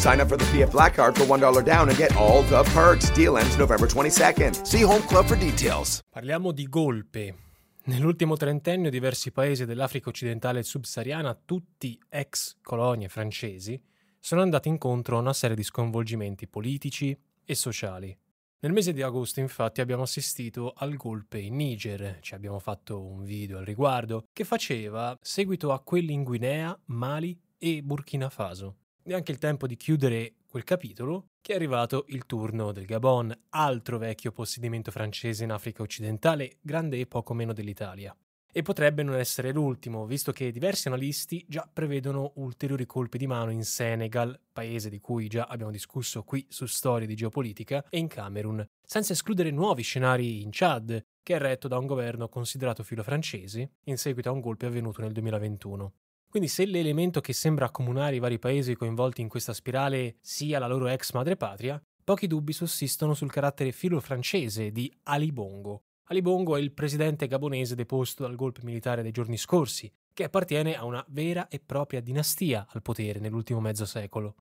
Sign up for the PF Black Card for $1 down and get all the perks. Deal ends November 22nd. See Home Club for details. Parliamo di golpe. Nell'ultimo trentennio diversi paesi dell'Africa occidentale e subsahariana, tutti ex colonie francesi, sono andati incontro a una serie di sconvolgimenti politici e sociali. Nel mese di agosto infatti abbiamo assistito al golpe in Niger, ci abbiamo fatto un video al riguardo, che faceva seguito a quelli in Guinea, Mali e Burkina Faso. È anche il tempo di chiudere quel capitolo che è arrivato il turno del Gabon, altro vecchio possedimento francese in Africa occidentale, grande e poco meno dell'Italia. E potrebbe non essere l'ultimo, visto che diversi analisti già prevedono ulteriori colpi di mano in Senegal, paese di cui già abbiamo discusso qui su Storie di Geopolitica, e in Camerun, senza escludere nuovi scenari in Chad, che è retto da un governo considerato filo francese in seguito a un golpe avvenuto nel 2021. Quindi se l'elemento che sembra accomunare i vari paesi coinvolti in questa spirale sia la loro ex madrepatria, pochi dubbi sussistono sul carattere filo-francese di Ali Bongo. Ali Bongo è il presidente gabonese deposto dal golpe militare dei giorni scorsi, che appartiene a una vera e propria dinastia al potere nell'ultimo mezzo secolo.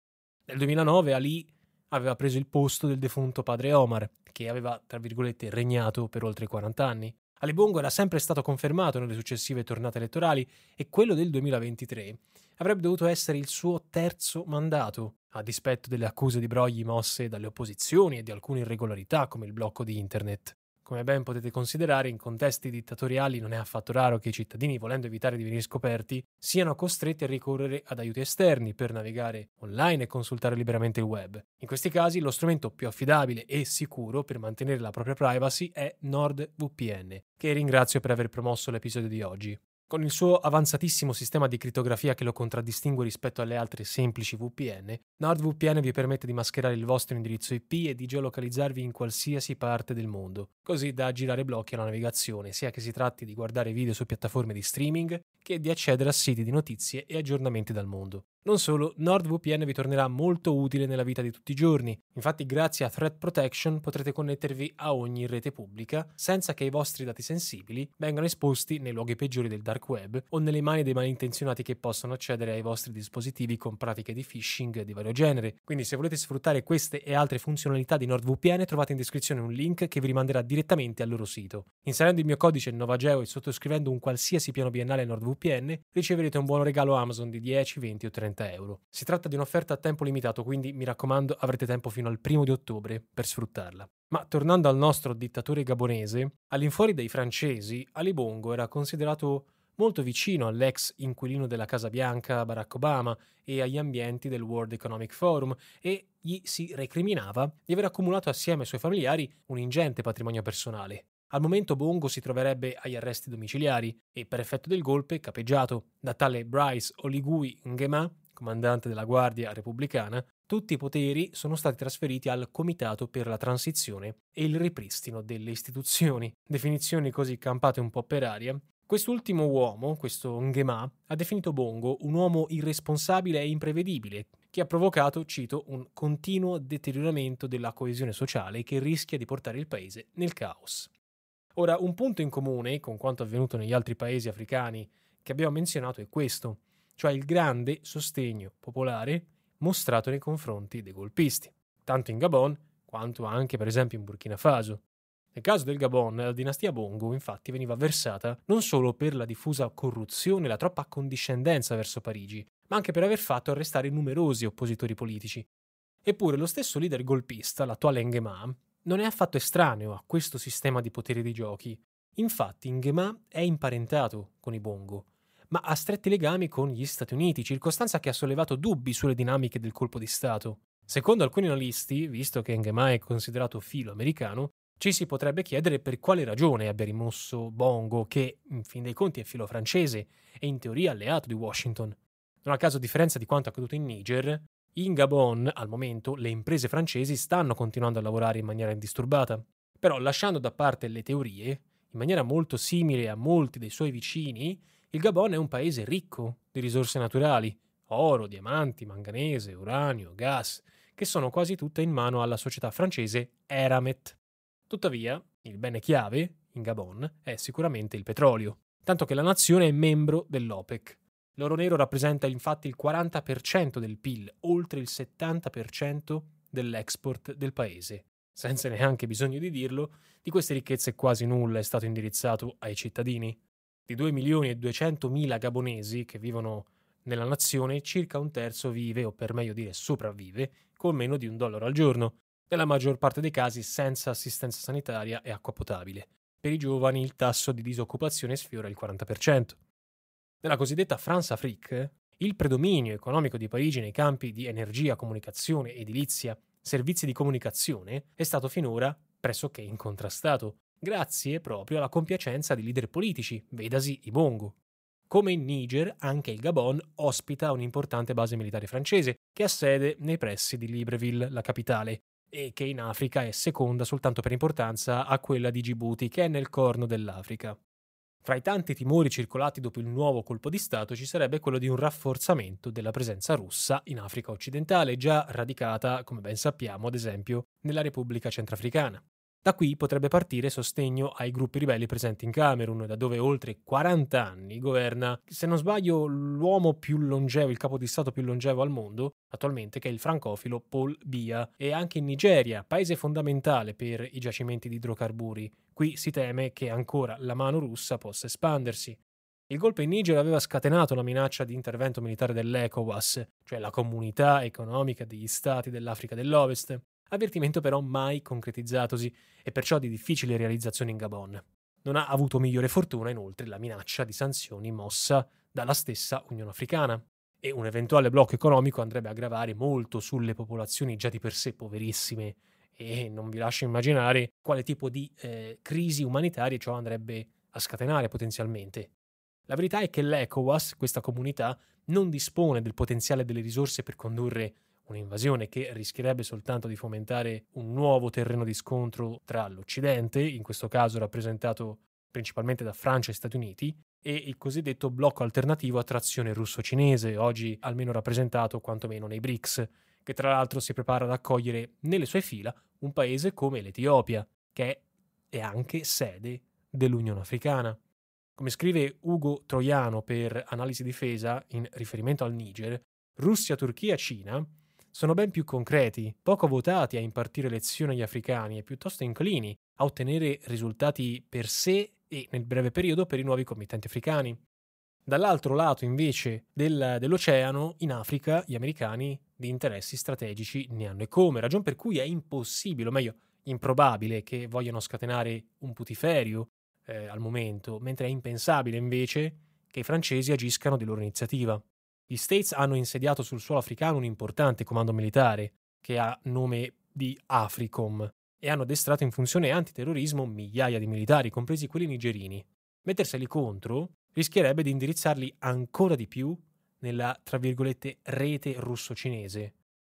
Nel 2009 Ali aveva preso il posto del defunto padre Omar, che aveva, tra virgolette, regnato per oltre 40 anni. Ali Bongo era sempre stato confermato nelle successive tornate elettorali e quello del 2023 avrebbe dovuto essere il suo terzo mandato, a dispetto delle accuse di brogli mosse dalle opposizioni e di alcune irregolarità come il blocco di internet. Come ben potete considerare, in contesti dittatoriali non è affatto raro che i cittadini, volendo evitare di venire scoperti, siano costretti a ricorrere ad aiuti esterni per navigare online e consultare liberamente il web. In questi casi lo strumento più affidabile e sicuro per mantenere la propria privacy è NordVPN, che ringrazio per aver promosso l'episodio di oggi. Con il suo avanzatissimo sistema di crittografia che lo contraddistingue rispetto alle altre semplici VPN, NordVPN vi permette di mascherare il vostro indirizzo IP e di geolocalizzarvi in qualsiasi parte del mondo, così da girare blocchi alla navigazione, sia che si tratti di guardare video su piattaforme di streaming che di accedere a siti di notizie e aggiornamenti dal mondo. Non solo, NordVPN vi tornerà molto utile nella vita di tutti i giorni. Infatti, grazie a Threat Protection potrete connettervi a ogni rete pubblica senza che i vostri dati sensibili vengano esposti nei luoghi peggiori del dark web o nelle mani dei malintenzionati che possono accedere ai vostri dispositivi con pratiche di phishing di vario genere. Quindi, se volete sfruttare queste e altre funzionalità di NordVPN, trovate in descrizione un link che vi rimanderà direttamente al loro sito. Inserendo il mio codice NovaGeo e sottoscrivendo un qualsiasi piano biennale NordVPN, riceverete un buono regalo Amazon di 10, 20 o 30 euro. Si tratta di un'offerta a tempo limitato, quindi mi raccomando avrete tempo fino al primo di ottobre per sfruttarla. Ma tornando al nostro dittatore gabonese, all'infuori dei francesi, Ali Bongo era considerato molto vicino all'ex inquilino della Casa Bianca Barack Obama e agli ambienti del World Economic Forum e gli si recriminava di aver accumulato assieme ai suoi familiari un ingente patrimonio personale. Al momento Bongo si troverebbe agli arresti domiciliari e per effetto del golpe, capeggiato da tale Bryce Oligui Ngema, comandante della Guardia Repubblicana, tutti i poteri sono stati trasferiti al Comitato per la Transizione e il ripristino delle istituzioni, definizioni così campate un po' per aria. Quest'ultimo uomo, questo Ngema, ha definito Bongo un uomo irresponsabile e imprevedibile, che ha provocato, cito, un continuo deterioramento della coesione sociale che rischia di portare il paese nel caos. Ora, un punto in comune con quanto avvenuto negli altri paesi africani che abbiamo menzionato è questo, cioè il grande sostegno popolare mostrato nei confronti dei golpisti, tanto in Gabon quanto anche per esempio in Burkina Faso. Nel caso del Gabon, la dinastia Bongo infatti veniva avversata non solo per la diffusa corruzione e la troppa accondiscendenza verso Parigi, ma anche per aver fatto arrestare numerosi oppositori politici. Eppure lo stesso leader golpista, l'attuale Ngema, non è affatto estraneo a questo sistema di poteri di giochi. Infatti Ngema è imparentato con i Bongo, ma ha stretti legami con gli Stati Uniti, circostanza che ha sollevato dubbi sulle dinamiche del colpo di Stato. Secondo alcuni analisti, visto che Ngema è considerato filo americano, ci si potrebbe chiedere per quale ragione abbia rimosso Bongo, che in fin dei conti è filo francese e in teoria alleato di Washington. Non a caso, a differenza di quanto accaduto in Niger, in Gabon, al momento, le imprese francesi stanno continuando a lavorare in maniera indisturbata. Però, lasciando da parte le teorie, in maniera molto simile a molti dei suoi vicini, il Gabon è un paese ricco di risorse naturali, oro, diamanti, manganese, uranio, gas, che sono quasi tutte in mano alla società francese Eramet. Tuttavia, il bene chiave in Gabon è sicuramente il petrolio, tanto che la nazione è membro dell'OPEC. L'oro nero rappresenta infatti il 40% del PIL, oltre il 70% dell'export del paese. Senza neanche bisogno di dirlo, di queste ricchezze quasi nulla è stato indirizzato ai cittadini. Di 2 milioni e 200 mila gabonesi che vivono nella nazione, circa un terzo vive, o per meglio dire sopravvive, con meno di un dollaro al giorno, nella maggior parte dei casi senza assistenza sanitaria e acqua potabile. Per i giovani il tasso di disoccupazione sfiora il 40%. Nella cosiddetta France Afrique, il predominio economico di Parigi nei campi di energia, comunicazione, edilizia, servizi di comunicazione è stato finora pressoché incontrastato, grazie proprio alla compiacenza di leader politici, vedasi i Bongo. Come in Niger, anche il Gabon ospita un'importante base militare francese che ha sede nei pressi di Libreville, la capitale, e che in Africa è seconda soltanto per importanza a quella di Djibouti, che è nel corno dell'Africa. Fra i tanti timori circolati dopo il nuovo colpo di Stato ci sarebbe quello di un rafforzamento della presenza russa in Africa occidentale, già radicata, come ben sappiamo, ad esempio, nella Repubblica Centrafricana. Da qui potrebbe partire sostegno ai gruppi ribelli presenti in Camerun, da dove oltre 40 anni governa, se non sbaglio, l'uomo più longevo, il capo di Stato più longevo al mondo, attualmente, che è il francofilo Paul Biya, e anche in Nigeria, paese fondamentale per i giacimenti di idrocarburi. Qui si teme che ancora la mano russa possa espandersi. Il golpe in Niger aveva scatenato la minaccia di intervento militare dell'ECOWAS, cioè la comunità economica degli stati dell'Africa dell'Ovest, avvertimento però mai concretizzatosi e perciò di difficile realizzazione in Gabon. Non ha avuto migliore fortuna inoltre la minaccia di sanzioni mossa dalla stessa Unione Africana e un eventuale blocco economico andrebbe a gravare molto sulle popolazioni già di per sé poverissime e non vi lascio immaginare quale tipo di eh, crisi umanitarie ciò andrebbe a scatenare potenzialmente. La verità è che l'ECOWAS, questa comunità, non dispone del potenziale delle risorse per condurre un'invasione che rischierebbe soltanto di fomentare un nuovo terreno di scontro tra l'Occidente, in questo caso rappresentato principalmente da Francia e Stati Uniti, e il cosiddetto blocco alternativo a trazione russo-cinese, oggi almeno rappresentato quantomeno nei BRICS, che tra l'altro si prepara ad accogliere nelle sue fila un paese come l'Etiopia, che è anche sede dell'Unione Africana. Come scrive Ugo Troiano per Analisi Difesa in riferimento al Niger, Russia, Turchia Cina sono ben più concreti, poco votati a impartire lezioni agli africani e piuttosto inclini a ottenere risultati per sé e nel breve periodo per i nuovi committenti africani. Dall'altro lato, invece, del, dell'oceano, in Africa, gli americani di interessi strategici ne hanno e come, ragion per cui è impossibile, o meglio, improbabile che vogliano scatenare un putiferio eh, al momento, mentre è impensabile invece che i francesi agiscano di loro iniziativa. Gli States hanno insediato sul suolo africano un importante comando militare, che ha nome di Africom, e hanno addestrato in funzione antiterrorismo migliaia di militari, compresi quelli nigerini. Metterseli contro rischierebbe di indirizzarli ancora di più nella, tra virgolette, rete russo-cinese.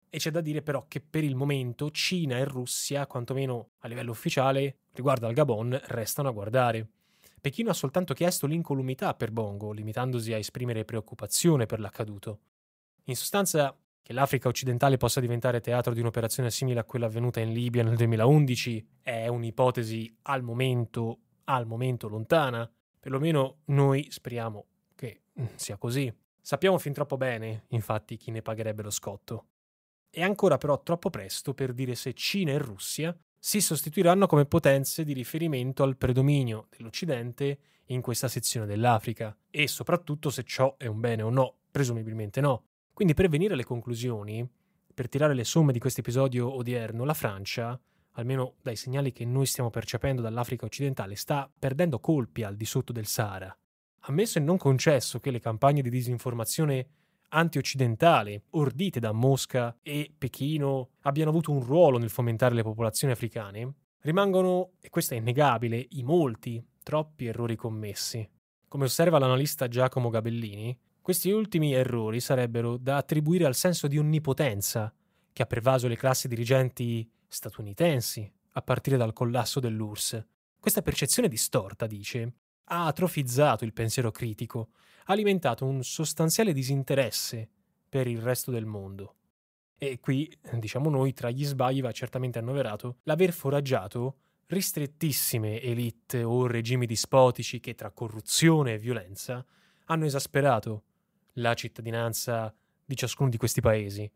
E c'è da dire però che per il momento Cina e Russia, quantomeno a livello ufficiale, riguardo al Gabon, restano a guardare. Pechino ha soltanto chiesto l'incolumità per Bongo, limitandosi a esprimere preoccupazione per l'accaduto. In sostanza, che l'Africa occidentale possa diventare teatro di un'operazione simile a quella avvenuta in Libia nel 2011 è un'ipotesi al momento, al momento lontana. Perlomeno noi speriamo che sia così. Sappiamo fin troppo bene, infatti, chi ne pagherebbe lo scotto. È ancora però troppo presto per dire se Cina e Russia si sostituiranno come potenze di riferimento al predominio dell'Occidente in questa sezione dell'Africa e soprattutto se ciò è un bene o no, presumibilmente no. Quindi per venire alle conclusioni, per tirare le somme di questo episodio odierno, la Francia almeno dai segnali che noi stiamo percependo dall'Africa occidentale, sta perdendo colpi al di sotto del Sahara. Ammesso e non concesso che le campagne di disinformazione anti-occidentale, ordite da Mosca e Pechino, abbiano avuto un ruolo nel fomentare le popolazioni africane, rimangono, e questo è innegabile, i molti, troppi errori commessi. Come osserva l'analista Giacomo Gabellini, questi ultimi errori sarebbero da attribuire al senso di onnipotenza che ha pervaso le classi dirigenti statunitensi a partire dal collasso dell'URSS. Questa percezione distorta, dice, ha atrofizzato il pensiero critico, alimentato un sostanziale disinteresse per il resto del mondo. E qui, diciamo noi, tra gli sbagli va certamente annoverato l'aver foraggiato ristrettissime elite o regimi dispotici che tra corruzione e violenza hanno esasperato la cittadinanza di ciascuno di questi paesi.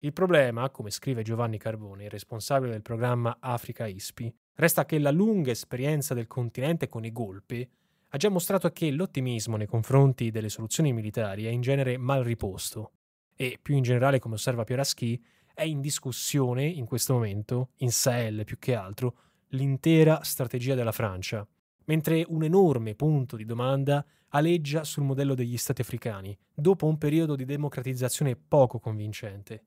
Il problema, come scrive Giovanni Carbone, responsabile del programma Africa ISPI, resta che la lunga esperienza del continente con i golpe ha già mostrato che l'ottimismo nei confronti delle soluzioni militari è in genere mal riposto e, più in generale, come osserva Pieraschi, è in discussione in questo momento, in Sahel più che altro, l'intera strategia della Francia, mentre un enorme punto di domanda aleggia sul modello degli stati africani, dopo un periodo di democratizzazione poco convincente.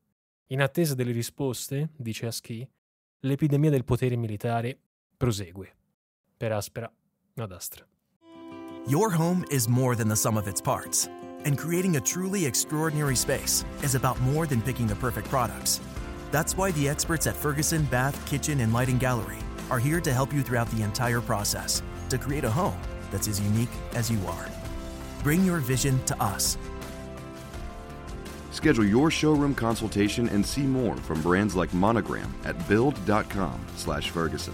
In attesa delle risposte, dice Aschi, l'epidemia del potere militare prosegue. Per aspera ad astra. Your home is more than the sum of its parts, and creating a truly extraordinary space is about more than picking the perfect products. That's why the experts at Ferguson Bath, Kitchen, and Lighting Gallery are here to help you throughout the entire process to create a home that's as unique as you are. Bring your vision to us. Schedule your showroom consultation and see more from brands like Monogram at build.com/ferguson.